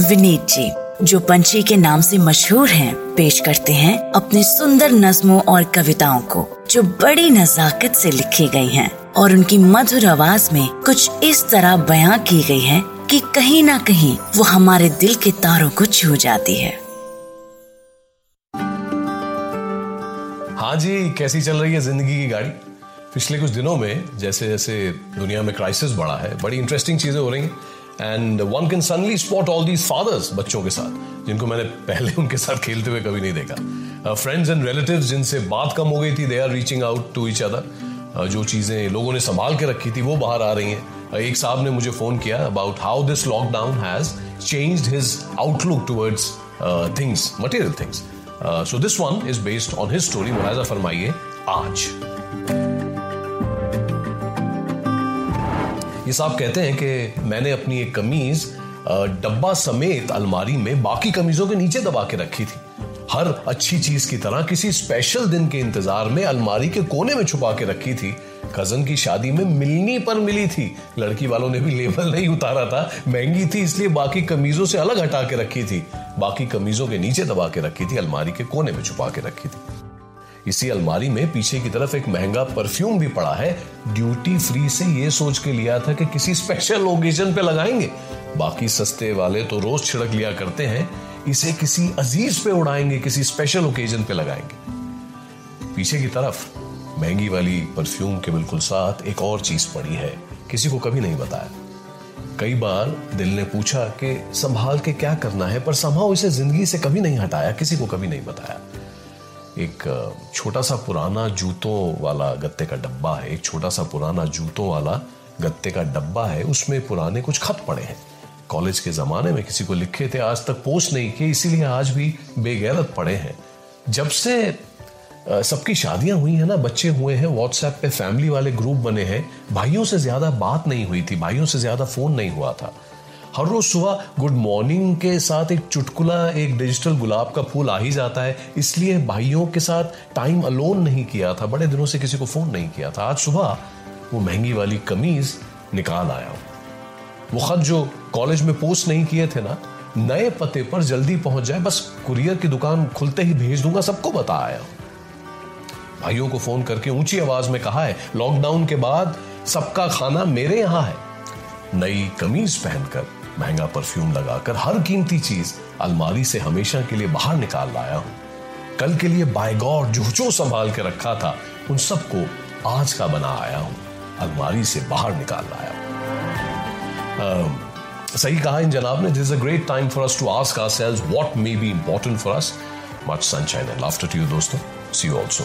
विनीत जी जो पंछी के नाम से मशहूर हैं, पेश करते हैं अपने सुंदर नज्मों और कविताओं को जो बड़ी नजाकत से लिखी गई हैं और उनकी मधुर आवाज़ में कुछ इस तरह बयां की गई है कि कहीं ना कहीं वो हमारे दिल के तारों को छू जाती है। हाँ जी कैसी चल रही है ज़िंदगी की गाड़ी? पिछले कुछ दिनों में जैसे जैसे दुनिया में क्राइसिस बढ़ा है बड़ी इंटरेस्टिंग चीज़ें हो रही हैं। And one can suddenly spot all these fathers बच्चों के साथ जिनको मैंने पहले उनके साथ खेलते हुए कभी नहीं देखा। फ्रेंड्स एंड रिलेटिव जिनसे बात कम हो गई थी they are reaching out to each other जो चीज़ें लोगों ने संभाल के रखी थी वो बाहर आ रही हैं। Uh, एक साहब ने मुझे फ़ोन किया about how this lockdown has changed his outlook towards things material things so this one is based on his story मुलाजा फरमाइए आज। ये साहब कहते हैं कि मैंने अपनी एक कमीज डब्बा समेत अलमारी में बाकी कमीजों के नीचे दबा के रखी थी। हर अच्छी चीज़ की तरह किसी स्पेशल दिन के इंतज़ार में अलमारी के कोने में छुपा के रखी थी। कज़न की शादी में मिलनी पर मिली थी। लड़की वालों ने भी लेबल नहीं उतारा था। महँगी थी, इसलिए बाकी कमीजों से अलग हटा के रखी थी। बाकी कमीजों के नीचे दबा के रखी थी, अलमारी के कोने में छुपा के रखी थी। इसी अलमारी में पीछे की तरफ़ एक महँगा परफ्यूम भी पड़ा है। ड्यूटी फ्री से ये सोच के लिया था कि किसी स्पेशल ओकेजन पे लगाएँगे। बाकी सस्ते वाले तो रोज छिड़क लिया करते हैं। इसे किसी अज़ीज़ पे उड़ाएँगे, किसी स्पेशल ओकेजन पे लगाएँगे। पीछे की तरफ़, महँगी वाली परफ्यूम के बिल्कुल साथ एक और चीज़ पड़ी है। किसी को कभी नहीं बताया। कई बार दिल ने पूछा कि संभाल के क्या करना है, पर संभाव इसे ज़िंदगी से कभी नहीं हटाया, किसी को कभी नहीं बताया। एक छोटा सा पुराना जूतों वाला गत्ते का डब्बा है, एक छोटा सा पुराना जूतों वाला गत्ते का डब्बा है, उसमें पुराने कुछ खत पड़े हैं। कॉलेज के ज़माने में किसी को लिखे थे, आज तक पोस्ट नहीं किए, इसीलिए आज भी बेगैरत पड़े हैं। जब से सबकी शादियाँ हुई हैं ना, बच्चे हुए हैं व्हाट्सएप पे फैमिली वाले ग्रुप बने हैं, भाइयों से ज़्यादा बात नहीं हुई थी, भाइयों से ज़्यादा फ़ोन नहीं हुआ था। हर रोज सुबह गुड मॉर्निंग के साथ एक चुटकुला, एक डिजिटल गुलाब का फूल आ ही जाता है। इसलिए भाइयों के साथ टाइम अलोन नहीं किया था। बड़े दिनों से किसी को फ़ोन नहीं किया था। आज सुबह वो महँगी वाली कमीज निकाल आया वो खत जो कॉलेज में पोस्ट नहीं किए थे ना, नए पते पर जल्दी पहुँच जाए। बस कुरियर की दुकान खुलते ही भेज दूँगा, सबको बता आया भाइयों को फ़ोन करके ऊँची आवाज़ में कहा है लॉकडाउन के बाद सबका खाना मेरे यहाँ है। नई कमीज पहनकर। महँगा परफ्यूम लगाकर हर कीमती चीज़ अलमारी से हमेशा के लिए बाहर निकाल लाया हूँ। कल के लिए बाय गॉड जो जो संभाल के रखा था, उन सबको आज का बना आया हूँ, अलमारी से बाहर निकाल लाया हूँ। सही कहा इन जनाब ने this a great time for us to ask ourselves what may be important for us much sunshine and laughter to you दोस्तों. See you also